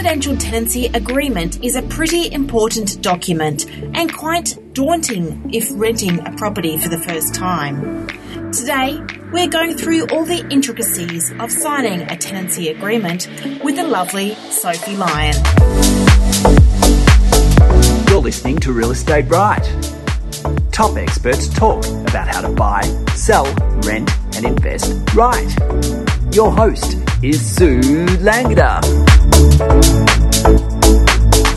residential tenancy agreement is a pretty important document and quite daunting if renting a property for the first time. Today, we're going through all the intricacies of signing a tenancy agreement with the lovely Sophie Lyon. You're listening to Real Estate Right. Top experts talk about how to buy, sell, rent, and invest right. Your host is Sue Langda.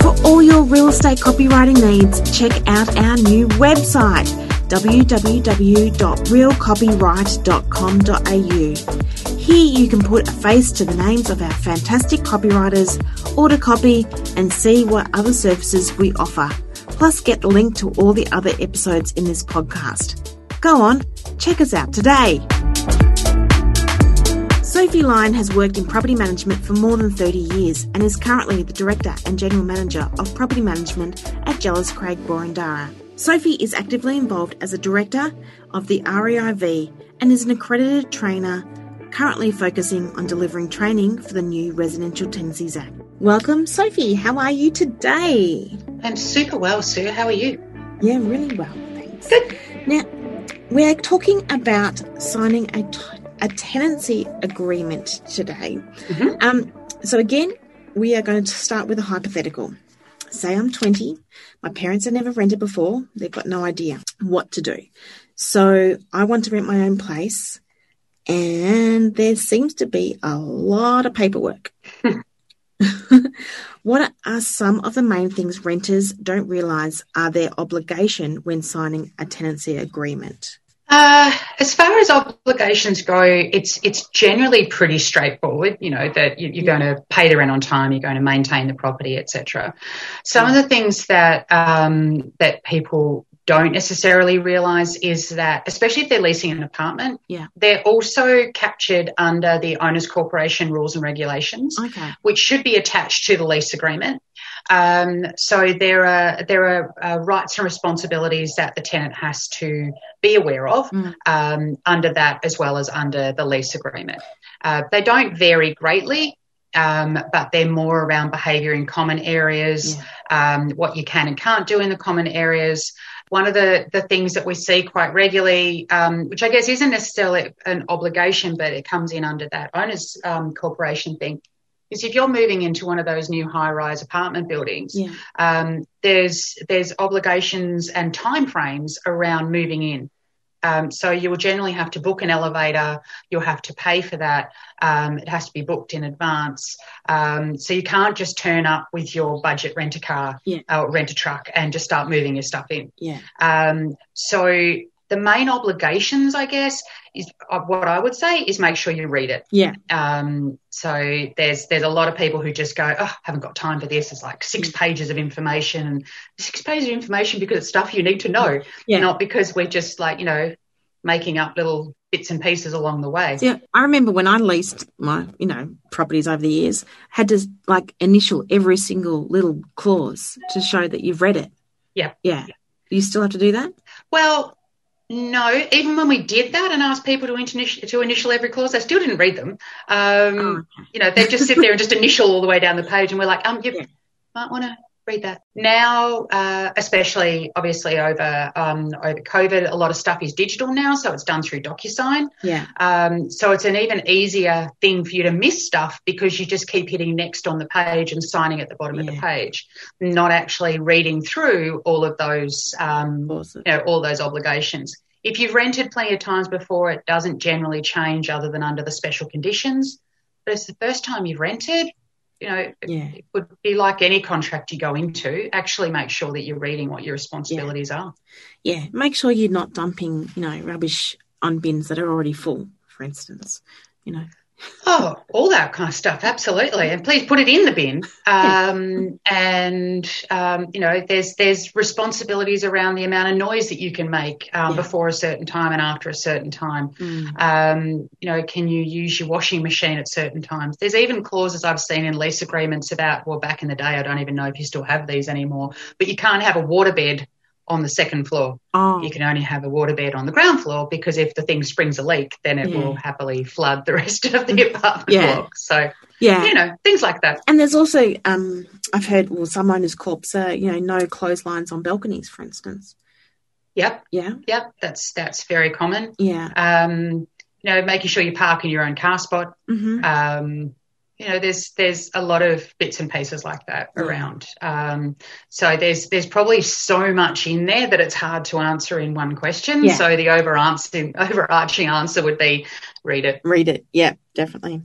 For all your real estate copywriting needs, check out our new website www.realcopyright.com.au. Here you can put a face to the names of our fantastic copywriters, order copy, and see what other services we offer. Plus, get the link to all the other episodes in this podcast. Go on, check us out today. Sophie Lyon has worked in property management for more than 30 years and is currently the Director and General Manager of Property Management at Jellis Craig Boroondara. Sophie is actively involved as a Director of the REIV and is an accredited trainer currently focusing on delivering training for the new Residential Tenancies Act. Welcome, Sophie. How are you today? I'm super well, Sue. How are you? Yeah, really well, thanks. Good. Now, we're talking about signing a, t- a tenancy agreement today. Mhm. Um, so, again, we are going to start with a hypothetical. Say I'm 20, my parents have never rented before, they've got no idea what to do. So, I want to rent my own place, and there seems to be a lot of paperwork. what are some of the main things renters don't realise are their obligation when signing a tenancy agreement? Uh, as far as obligations go, it's it's generally pretty straightforward. You know that you, you're going to pay the rent on time, you're going to maintain the property, etc. Some of the things that um, that people don't necessarily realise is that, especially if they're leasing an apartment, Yeah. they're also captured under the owners' corporation rules and regulations. Okay. which should be attached to the lease agreement. Um, so there are there are uh, rights and responsibilities that the tenant has to be aware of Mm. um, under that as well as under the lease agreement. Uh, they don't vary greatly. Um, but they're more around behaviour in common areas, um, what you can and can't do in the common areas. One of the, the things that we see quite regularly, um, which I guess isn't necessarily an obligation, but it comes in under that owners um, corporation thing, is if you're moving into one of those new high-rise apartment buildings, Yeah. um, there's there's obligations and timeframes around moving in. Um, so you will generally have to book an elevator. You'll have to pay for that. Um, it has to be booked in advance. Um, so you can't just turn up with your budget rent a car Yeah. or rent a truck and just start moving your stuff in. Yeah. Um, so the main obligations, I guess, is uh, what I would say is make sure you read it. Yeah. Um, so there's there's a lot of people who just go, oh, haven't got time for this. It's like six pages of information, and six pages of information because it's stuff you need to know, Yeah. not because we're just like you know making up little bits and pieces along the way. Yeah, I remember when I leased my, you know, properties over the years, had to like initial every single little clause to show that you've read it. Yeah. Yeah. Do you still have to do that? Well, no, even when we did that and asked people to initial, to initial every clause, they still didn't read them. Um, Oh. You know, they just sit there and just initial all the way down the page, and we're like, um, you Yeah. might want to read that. Now, uh, especially obviously over um, over COVID, a lot of stuff is digital now, so it's done through DocuSign. Yeah. Um, so it's an even easier thing for you to miss stuff because you just keep hitting next on the page and signing at the bottom of the page, not actually reading through all of those um, Awesome. you know, all those obligations. If you've rented plenty of times before, it doesn't generally change other than under the special conditions. But it's the first time you've rented, you know, it, Yeah. it would be like any contract you go into. Actually, make sure that you're reading what your responsibilities are. Yeah. Make sure you're not dumping, you know, rubbish on bins that are already full, for instance. You know. Oh, all that kind of stuff, absolutely. And please put it in the bin. Um, and um, you know, there's there's responsibilities around the amount of noise that you can make um, Yeah. before a certain time and after a certain time. Mm. Um, you know, can you use your washing machine at certain times? There's even clauses I've seen in lease agreements about, well, back in the day, I don't even know if you still have these anymore, but you can't have a waterbed on the second floor. Oh, You can only have a waterbed on the ground floor because if the thing springs a leak, then it Yeah. will happily flood the rest of the apartment Yeah. block. So, Yeah. You know, things like that. And there's also, um, I've heard, well, some owners' corps are, you know, no clotheslines on balconies, for instance. Yep. Yeah. Yep. That's that's very common. Yeah. Um, you know, making sure you park in your own car spot. Mm-hmm. Um, you know, there's there's a lot of bits and pieces like that Yeah. around. Um, so there's there's probably so much in there that it's hard to answer in one question. Yeah. So the overarching overarching answer would be read it. Read it. Yeah, definitely.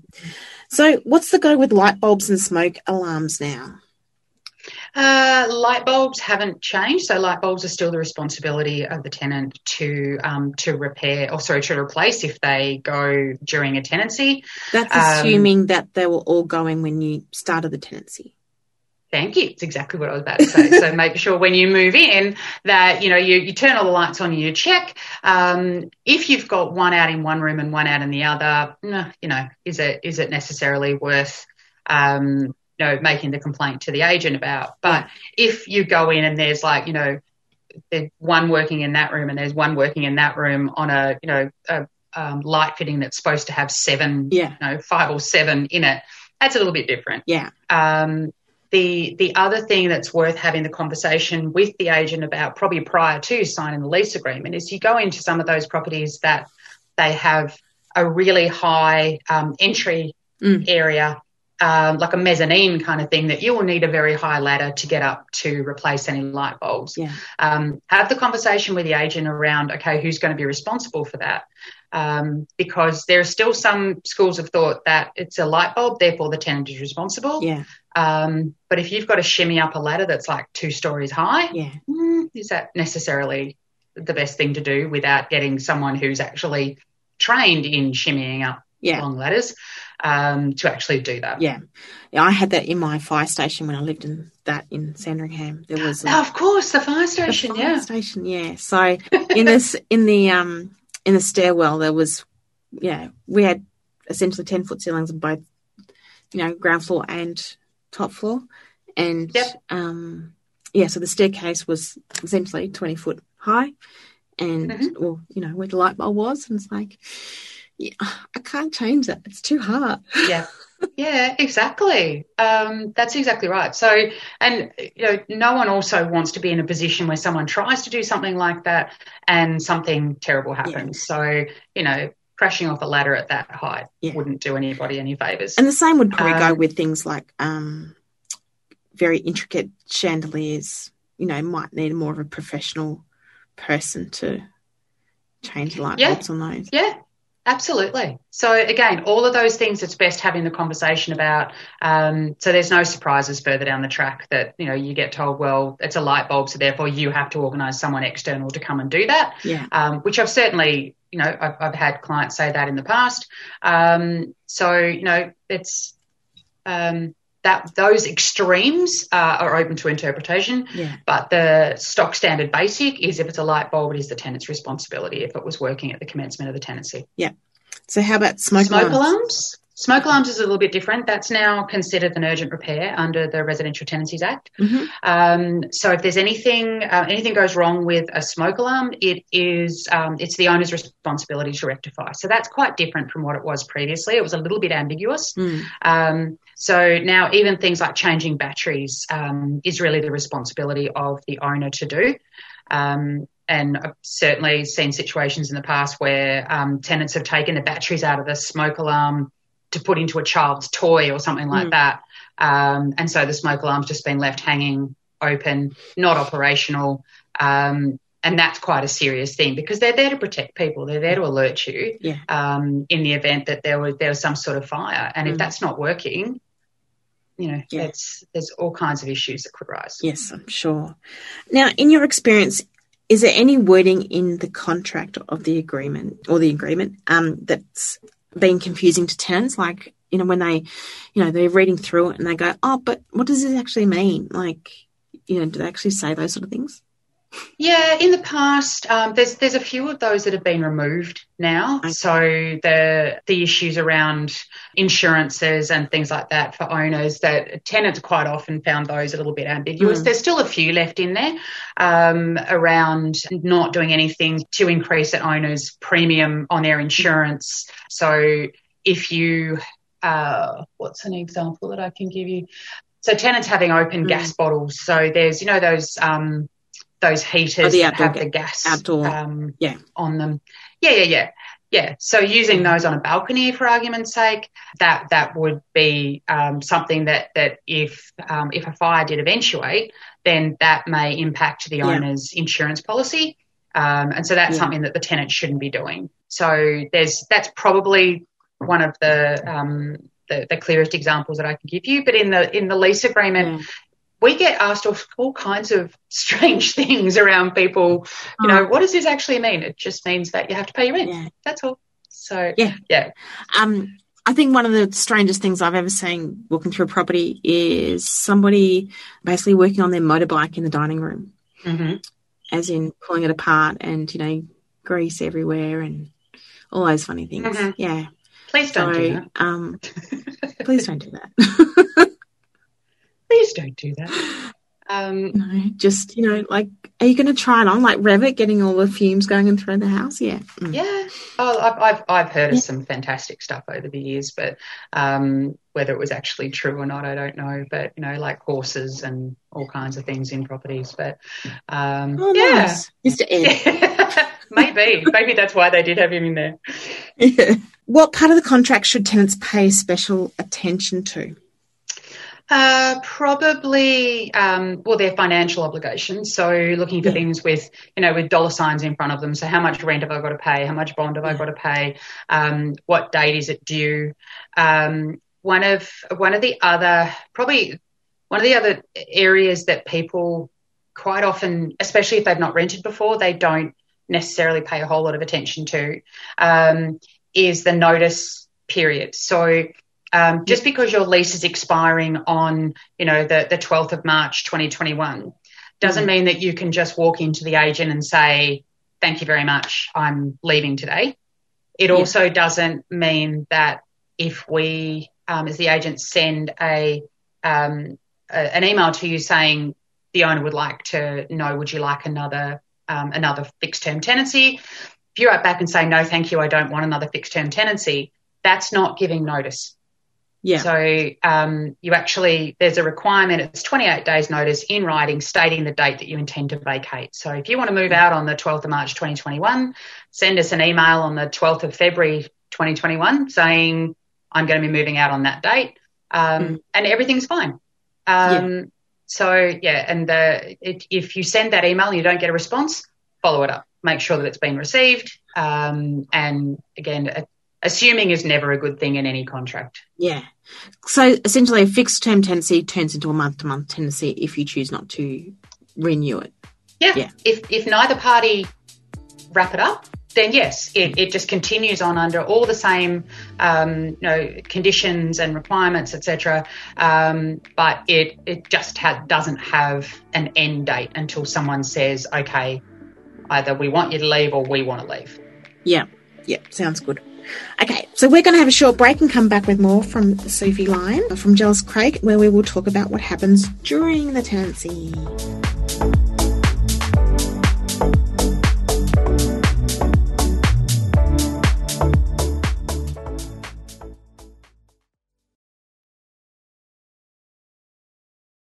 So, what's the go with light bulbs and smoke alarms now? Uh, light bulbs haven't changed, so light bulbs are still the responsibility of the tenant to um, to repair or sorry to replace if they go during a tenancy. That's Um, assuming that they were all going when you started the tenancy. Thank you. It's exactly what I was about to say. so make sure when you move in that you know you, you turn all the lights on. You check um, if you've got one out in one room and one out in the other. You know, is it is it necessarily worth um, you know making the complaint to the agent about? But if you go in and there's like you know there's one working in that room and there's one working in that room on a you know a um, light fitting that's supposed to have seven Yeah. you know five or seven in it, that's a little bit different. Yeah. Um, the the other thing that's worth having the conversation with the agent about, probably prior to signing the lease agreement, is you go into some of those properties that they have a really high um, entry Mm. area, um, like a mezzanine kind of thing, that you will need a very high ladder to get up to replace any light bulbs. Yeah. Um, have the conversation with the agent around, okay, who's going to be responsible for that? Um, because there are still some schools of thought that it's a light bulb, therefore the tenant is responsible. Yeah. Um, but if you've got to shimmy up a ladder that's like two stories high, Yeah. mm, is that necessarily the best thing to do without getting someone who's actually trained in shimmying up Yeah. long ladders um, to actually do that? Yeah. Yeah. I had that in my fire station when I lived in that in Sandringham. There was a, Oh, of course, the fire the station, fire yeah. station. Yeah. So in this in the um in the stairwell there was yeah we had essentially ten foot ceilings on both you know ground floor and top floor and Yep. um yeah so the staircase was essentially twenty foot high and Mhm. well you know where the light bulb was and it's like yeah, I can't change that. It's too hard. Yeah. Yeah exactly. Um, that's exactly right. So and you know no one also wants to be in a position where someone tries to do something like that and something terrible happens. So you know crashing off a ladder at that height Yeah. wouldn't do anybody any favors. And the same would probably go Um, with things like um, very intricate chandeliers. You know, might need more of a professional person to change light Yeah. bulbs on those. Yeah, absolutely. So again, all of those things it's best having the conversation about. Um, so there's no surprises further down the track that you know you get told, well, it's a light bulb, so therefore you have to organise someone external to come and do that. Yeah, Um, which I've certainly, you know, I've, I've had clients say that in the past. Um, so you know, it's um, that those extremes uh, are open to interpretation. yeah, But the stock standard basic is if it's a light bulb, it is the tenant's responsibility if it was working at the commencement of the tenancy. Yeah. So how about smoke, Smoke alarms? alarms? Smoke alarms is a little bit different. That's now considered an urgent repair under the Residential Tenancies Act. Mhm. Um, so if there's anything uh, anything goes wrong with a smoke alarm, it is um, it's the owner's responsibility to rectify. So that's quite different from what it was previously. It was a little bit ambiguous. Mm. Um, so now even things like changing batteries um, is really the responsibility of the owner to do. Um, and I've certainly seen situations in the past where um, tenants have taken the batteries out of the smoke alarm to put into a child's toy or something like Mm. that. Um, and so the smoke alarm's just been left hanging open, not operational. Um, and that's quite a serious thing because they're there to protect people. They're there to alert you Yeah. um, in the event that there was there was some sort of fire. And if Mm. that's not working, you know, Yeah. it's, there's all kinds of issues that could arise. Yes, I'm sure. Now, in your experience, is there any wording in the contract of the agreement or the agreement um, that's been confusing to tenants? Like, you know, when they, you know, they're reading through it and they go, "Oh, but what does this actually mean?" Like, you know, do they actually say those sort of things? Yeah, in the past, um, there's there's a few of those that have been removed now. Okay. So the the issues around insurances and things like that for owners, that tenants quite often found those a little bit ambiguous. Mm. There's still a few left in there um, around not doing anything to increase an owner's premium on their insurance. So if you uh, what's an example that I can give you? So tenants having open mm. gas bottles. So there's, you know, those um, those heaters oh, that have the gas outdoor. Um, yeah. on them. Yeah, yeah, yeah. Yeah, so using those on a balcony, for argument's sake, that that would be um, something that that if um, if a fire did eventuate, then that may impact the yeah. owner's insurance policy, um, and so that's yeah. something that the tenant shouldn't be doing. So there's that's probably one of the, um, the, the clearest examples that I can give you. But in the in the lease agreement, we get asked all kinds of strange things around people. You know, oh. what does this actually mean? It just means that you have to pay your rent. Yeah. That's all. So yeah, yeah. Um, I think one of the strangest things I've ever seen walking through a property is somebody basically working on their motorbike in the dining room, mm-hmm. as in pulling it apart and you know grease everywhere and all those funny things. Mm-hmm. Yeah. Please don't so, do that. Um, please don't do that. please don't do that. Um, no, just you know, like, are you going to try it on, like Revit, getting all the fumes going and through the house? Yeah, mm. yeah. Oh, I've I've, I've heard yeah. of some fantastic stuff over the years, but um, whether it was actually true or not, I don't know. But you know, like horses and all kinds of things in properties. But um, oh, yeah, nice. Mr. Ed. maybe, maybe that's why they did have him in there. Yeah. What part of the contract should tenants pay special attention to? Uh, probably, um, well, their financial obligations. So looking for yeah. things with, you know, with dollar signs in front of them. So how much rent have I got to pay? How much bond have. I got to pay? Um, what date is it due? Um, one of one of the other probably one of the other areas that people quite often, especially if they've not rented before, they don't necessarily pay a whole lot of attention to, um, is the notice period. So um, just because your lease is expiring on, you know, the, the 12th of March 2021 doesn't mm-hmm. mean that you can just walk into the agent and say, thank you very much, I'm leaving today. It yeah. also doesn't mean that if we, um, as the agent, send a, um, a, an email to you saying the owner would like to know, would you like another um, another fixed term tenancy? If you write back and say no, thank you, I don't want another fixed term tenancy, that's not giving notice. Yeah. So um, you actually there's a requirement. It's 28 days notice in writing stating the date that you intend to vacate. So if you want to move out on the 12th of March 2021, send us an email on the 12th of February 2021 saying I'm going to be moving out on that date, um, mm. and everything's fine. Um, yeah. So yeah, and the, it, if you send that email and you don't get a response, follow it up. Make sure that it's been received. Um, and again, assuming is never a good thing in any contract. Yeah. So essentially, a fixed term tenancy turns into a month to month tenancy if you choose not to renew it. Yeah. yeah. If if neither party wrap it up, then yes, it, it just continues on under all the same um, you know conditions and requirements, etc. Um, but it it just ha- doesn't have an end date until someone says, okay, either we want you to leave or we want to leave. Yeah. Yeah. Sounds good. Okay, so we're going to have a short break and come back with more from Sophie Lyon from Jellis Craig, where we will talk about what happens during the tenancy.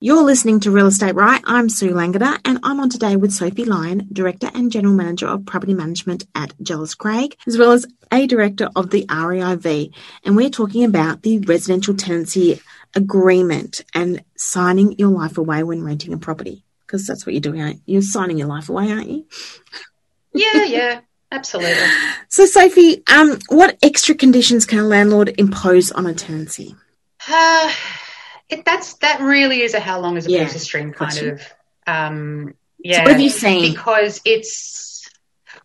You're listening to Real Estate Right. I'm Sue Langada and I'm on today with Sophie Lyon, Director and General Manager of Property Management at Jellis Craig, as well as a Director of the REIV. And we're talking about the residential tenancy agreement and signing your life away when renting a property. Because that's what you're doing, aren't you? You're signing your life away, aren't you? Yeah, yeah. Absolutely. So, Sophie, um, what extra conditions can a landlord impose on a tenancy? Uh, it, that's that really is a how long is a yeah. piece of string kind of. Um, yeah. So what have you seen? Because it's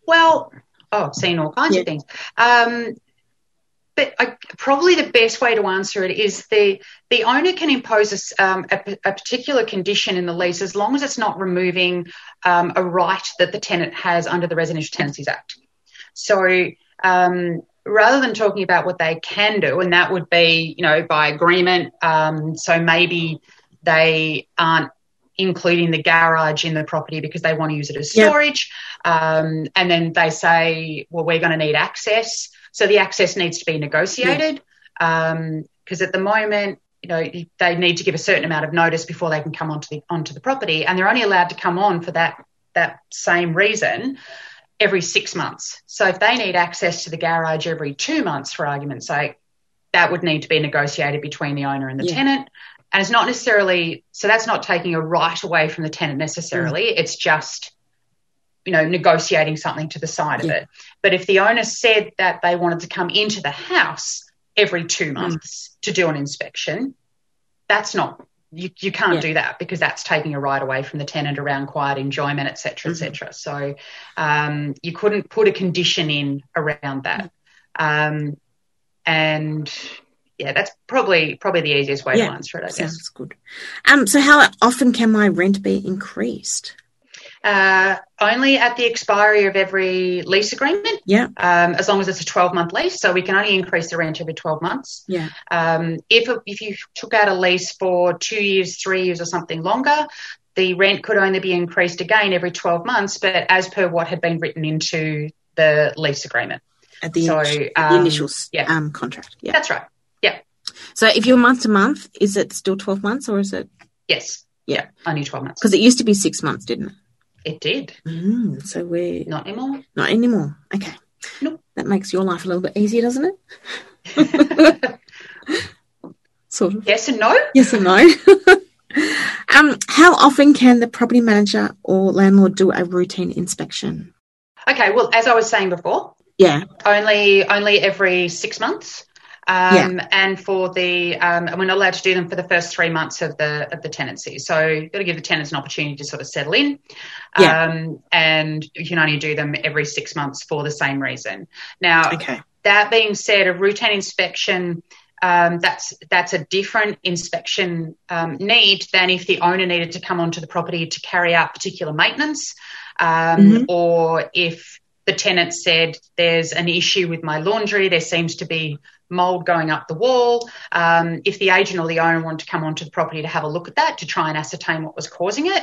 well, oh, I've seen all kinds yeah. of things. Um, but I, probably the best way to answer it is the the owner can impose a, um, a, a, particular condition in the lease as long as it's not removing um, a right that the tenant has under the Residential Tenancies Act. So um, rather than talking about what they can do, and that would be, you know, by agreement. Um, so maybe they aren't including the garage in the property because they want to use it as storage. Yep. Um, and then they say, well, we're going to need access. So the access needs to be negotiated. Yep. Um, because at the moment, you know, they need to give a certain amount of notice before they can come onto the onto the property, and they're only allowed to come on for that that same reason every six months. So if they need access to the garage every two months, for argument's sake, that would need to be negotiated between the owner and the yeah. tenant. And it's not necessarily so that's not taking a right away from the tenant necessarily. Mm. It's just you know negotiating something to the side yeah. of it. But if the owner said that they wanted to come into the house every two mm. months mm. to do an inspection, that's not you, you can't yeah. do that because that's taking a right away from the tenant around quiet enjoyment, etc., etc. Mm-hmm. So um, you couldn't put a condition in around that, um, and yeah, that's probably probably the easiest way yeah, to answer it. I sounds guess. good. Um, so how often can my rent be increased? Uh, only at the expiry of every lease agreement. Yeah. Um, as long as it's a 12 month lease. So we can only increase the rent every 12 months. Yeah. Um, if, if you took out a lease for two years, three years, or something longer, the rent could only be increased again every 12 months, but as per what had been written into the lease agreement. At the, so, initial, um, the initial yeah. Um, contract. Yeah. That's right. Yeah. So if you're month to month, is it still 12 months or is it? Yes. Yeah. Only 12 months. Because it used to be six months, didn't it? It did. Mm, so we're not anymore. Not anymore. Okay. Nope. That makes your life a little bit easier, doesn't it? sort of. Yes and no. Yes and no. um, how often can the property manager or landlord do a routine inspection? Okay. Well, as I was saying before. Yeah. Only only every six months. Um, yeah. And for the, um, and we're not allowed to do them for the first three months of the of the tenancy. So you've got to give the tenants an opportunity to sort of settle in. Yeah. Um, and you can only do them every six months for the same reason. Now, okay. that being said, a routine inspection. Um, that's that's a different inspection um, need than if the owner needed to come onto the property to carry out particular maintenance, um, mm-hmm. or if the tenant said there's an issue with my laundry, there seems to be mold going up the wall. Um, if the agent or the owner wanted to come onto the property to have a look at that to try and ascertain what was causing it,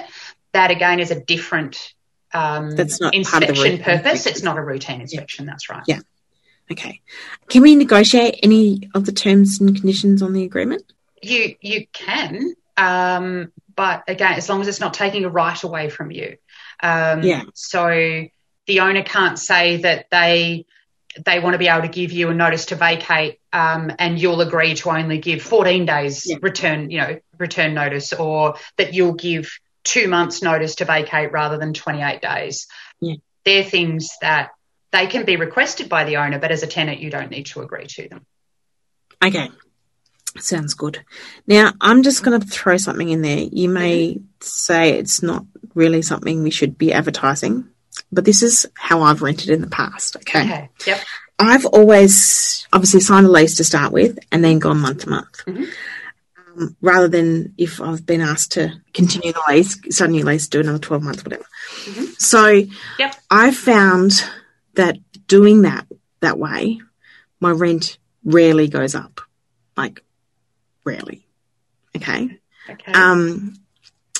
that again is a different um, that's not inspection purpose. It's not a routine inspection. Yeah. That's right. Yeah. Okay. Can we negotiate any of the terms and conditions on the agreement? You you can, um, but again, as long as it's not taking a right away from you. Um, yeah. So the owner can't say that they they want to be able to give you a notice to vacate um, and you'll agree to only give 14 days yeah. return, you know, return notice or that you'll give two months notice to vacate rather than 28 days. Yeah. They're things that they can be requested by the owner, but as a tenant, you don't need to agree to them. Okay. Sounds good. Now, I'm just going to throw something in there. You may mm-hmm. say it's not really something we should be advertising, but this is how I've rented in the past. Okay. okay. Yep. I've always obviously signed a lease to start with and then gone month to month. Mm-hmm. Um, rather than if I've been asked to continue the lease, new lease, do another 12 months, whatever. Mm-hmm. So yep. I found that doing that that way, my rent rarely goes up. Like, rarely. Okay. Okay. Um,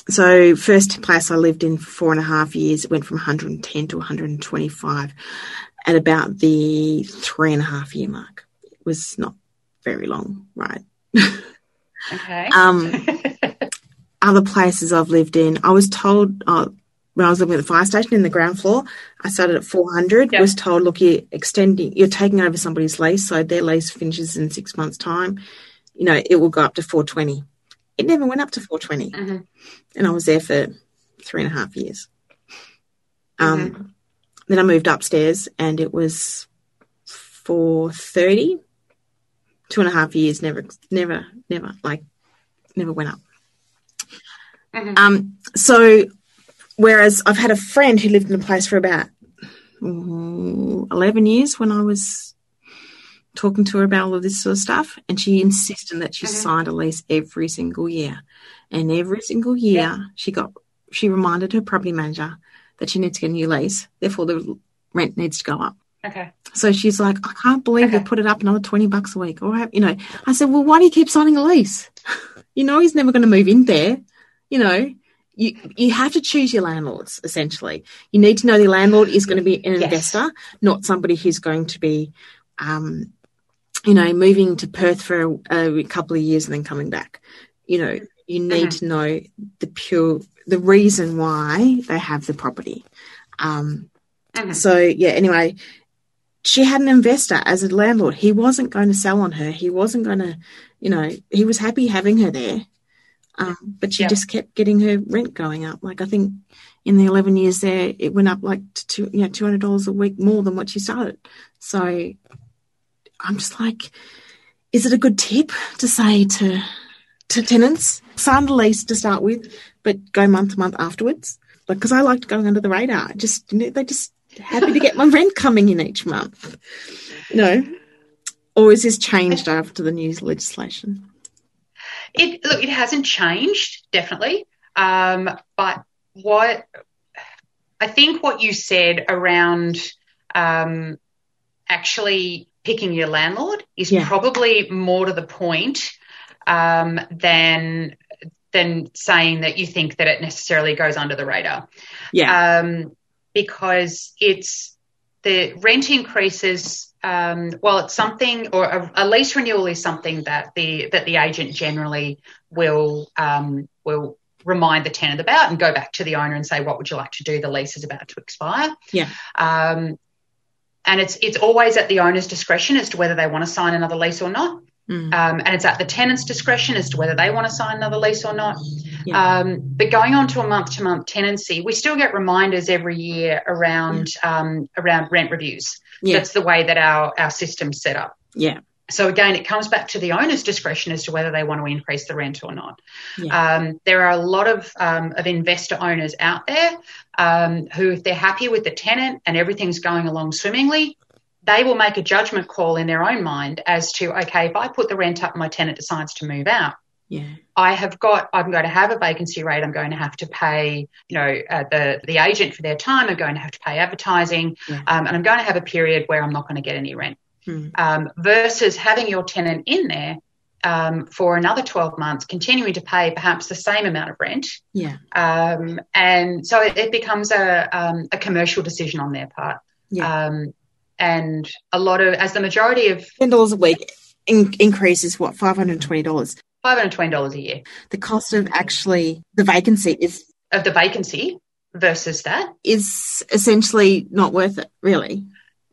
so first place I lived in for four and a half years, it went from 110 to 125 at about the three and a half year mark. It was not very long, right? Okay. um, other places I've lived in, I was told uh, when I was living at the fire station in the ground floor, I started at 400. Yep. Was told, look, you're extending, you're taking over somebody's lease, so their lease finishes in six months' time. You know, it will go up to 420 it never went up to 420. Mm-hmm. And I was there for three and a half years. Um, mm-hmm. Then I moved upstairs and it was 430. Two and a half years, never, never, never, like, never went up. Mm-hmm. Um, so, whereas I've had a friend who lived in a place for about mm, 11 years when I was talking to her about all of this sort of stuff, and she insisted that she mm-hmm. signed a lease every single year. And every single year, yeah. she got she reminded her property manager that she needs to get a new lease. Therefore, the rent needs to go up. Okay. So she's like, I can't believe okay. they put it up another twenty bucks a week. Or you know, I said, well, why do you keep signing a lease? you know, he's never going to move in there. You know, you you have to choose your landlords. Essentially, you need to know the landlord is going to be an yes. investor, not somebody who's going to be um, you know, moving to Perth for a, a, couple of years and then coming back. You know, you need mm-hmm. to know the pure, the reason why they have the property. Um, mm-hmm. So, yeah, anyway, she had an investor as a landlord. He wasn't going to sell on her. He wasn't going to, you know, he was happy having her there. Um, but she just kept getting her rent going up. Like I think in the 11 years there, it went up like to two, you know, $200 a week more than what she started. So I'm just like, is it a good tip to say to, to tenants, sign the lease to start with, but go month to month afterwards? Like, cause I liked going under the radar. Just, you know, they just happy to get my rent coming in each month. No, or is this changed after the new legislation? It look, it hasn't changed definitely, um, but what I think what you said around um, actually picking your landlord is yeah. probably more to the point um, than than saying that you think that it necessarily goes under the radar. Yeah. Um, because it's the rent increases um, well, it's something, or a, a, lease renewal is something that the that the agent generally will um, will remind the tenant about and go back to the owner and say, "What would you like to do? The lease is about to expire." Yeah. Um, and it's it's always at the owner's discretion as to whether they want to sign another lease or not. Mm. Um, and it's at the tenant's discretion as to whether they want to sign another lease or not. Yeah. Um, but going on to a month to month tenancy, we still get reminders every year around um, around rent reviews. Yeah. That's the way that our our system's set up. Yeah. So again, it comes back to the owner's discretion as to whether they want to increase the rent or not. Yeah. Um, there are a lot of um, of investor owners out there um, who, if they're happy with the tenant and everything's going along swimmingly, they will make a judgment call in their own mind as to okay, if I put the rent up, and my tenant decides to move out yeah. I have got, I'm going to have a vacancy rate. I'm going to have to pay, you know, uh, the, the agent for their time. I'm going to have to pay advertising. Yeah. Um, and I'm going to have a period where I'm not going to get any rent. Hmm. Um, versus having your tenant in there um, for another 12 months, continuing to pay perhaps the same amount of rent. Yeah. Um, and so it, it becomes a, um, a commercial decision on their part. Yeah. Um, and a lot of, as the majority of $10 a week in, increase is what, $520? $520 a year. The cost of actually the vacancy is of the vacancy versus that is essentially not worth it, really.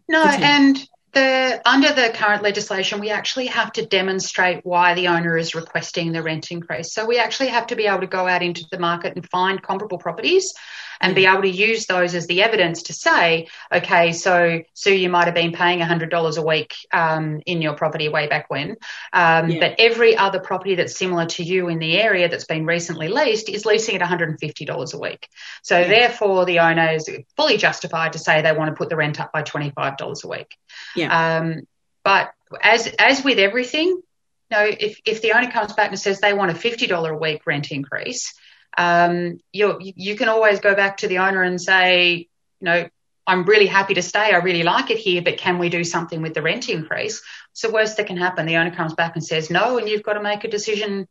No, and the under the current legislation, we actually have to demonstrate why the owner is requesting the rent increase. So we actually have to be able to go out into the market and find comparable properties and be able to use those as the evidence to say, okay, so Sue, you might have been paying $100 a week um, in your property way back when, um, yeah. but every other property that's similar to you in the area that's been recently leased is leasing at $150 a week. So yeah. therefore, the owner is fully justified to say they want to put the rent up by $25 a week. Yeah. Um, but as as with everything, you know, if if the owner comes back and says they want a fifty dollar a week rent increase, um, you you can always go back to the owner and say, you know, I'm really happy to stay. I really like it here, but can we do something with the rent increase? So worst that can happen, the owner comes back and says no, and you've got to make a decision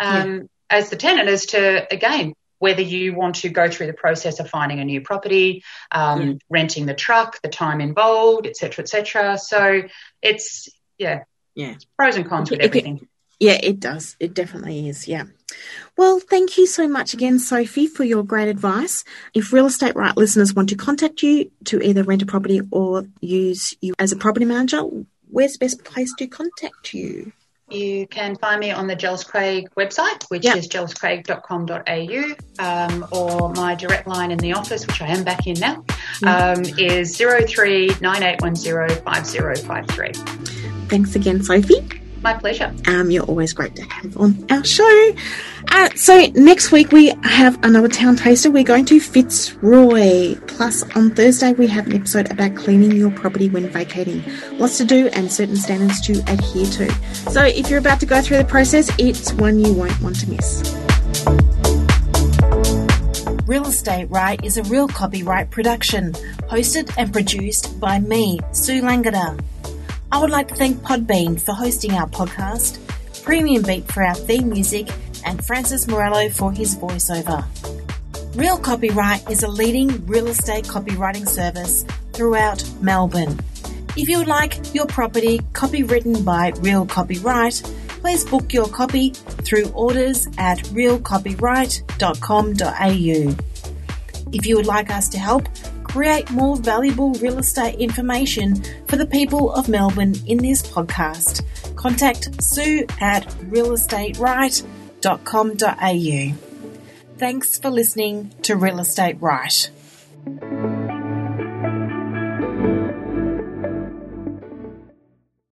um, yeah. as the tenant as to again whether you want to go through the process of finding a new property, um, yeah. renting the truck, the time involved, etc., etc. So it's yeah, yeah, it's pros and cons with everything. Yeah, it does. It definitely is. Yeah. Well, thank you so much again, Sophie, for your great advice. If Real Estate Right listeners want to contact you to either rent a property or use you as a property manager, where's the best place to contact you? You can find me on the Jellis Craig website, which yep. is jelliscraig.com.au, um, or my direct line in the office, which I am back in now, um, is 03 Thanks again, Sophie. My pleasure. Um, you're always great to have on our show. Uh, so next week we have another town taster. We're going to Fitzroy. Plus on Thursday we have an episode about cleaning your property when vacating. Lots to do and certain standards to adhere to. So if you're about to go through the process, it's one you won't want to miss. Real Estate Right is a real copyright production, hosted and produced by me, Sue Langada. I would like to thank Podbean for hosting our podcast, Premium Beat for our theme music, and Francis Morello for his voiceover. Real Copyright is a leading real estate copywriting service throughout Melbourne. If you would like your property copywritten by Real Copyright, please book your copy through orders at realcopyright.com.au. If you would like us to help create more valuable real estate information for the people of Melbourne in this podcast, contact sue at realestateright.com.au. Thanks for listening to Real Estate Right.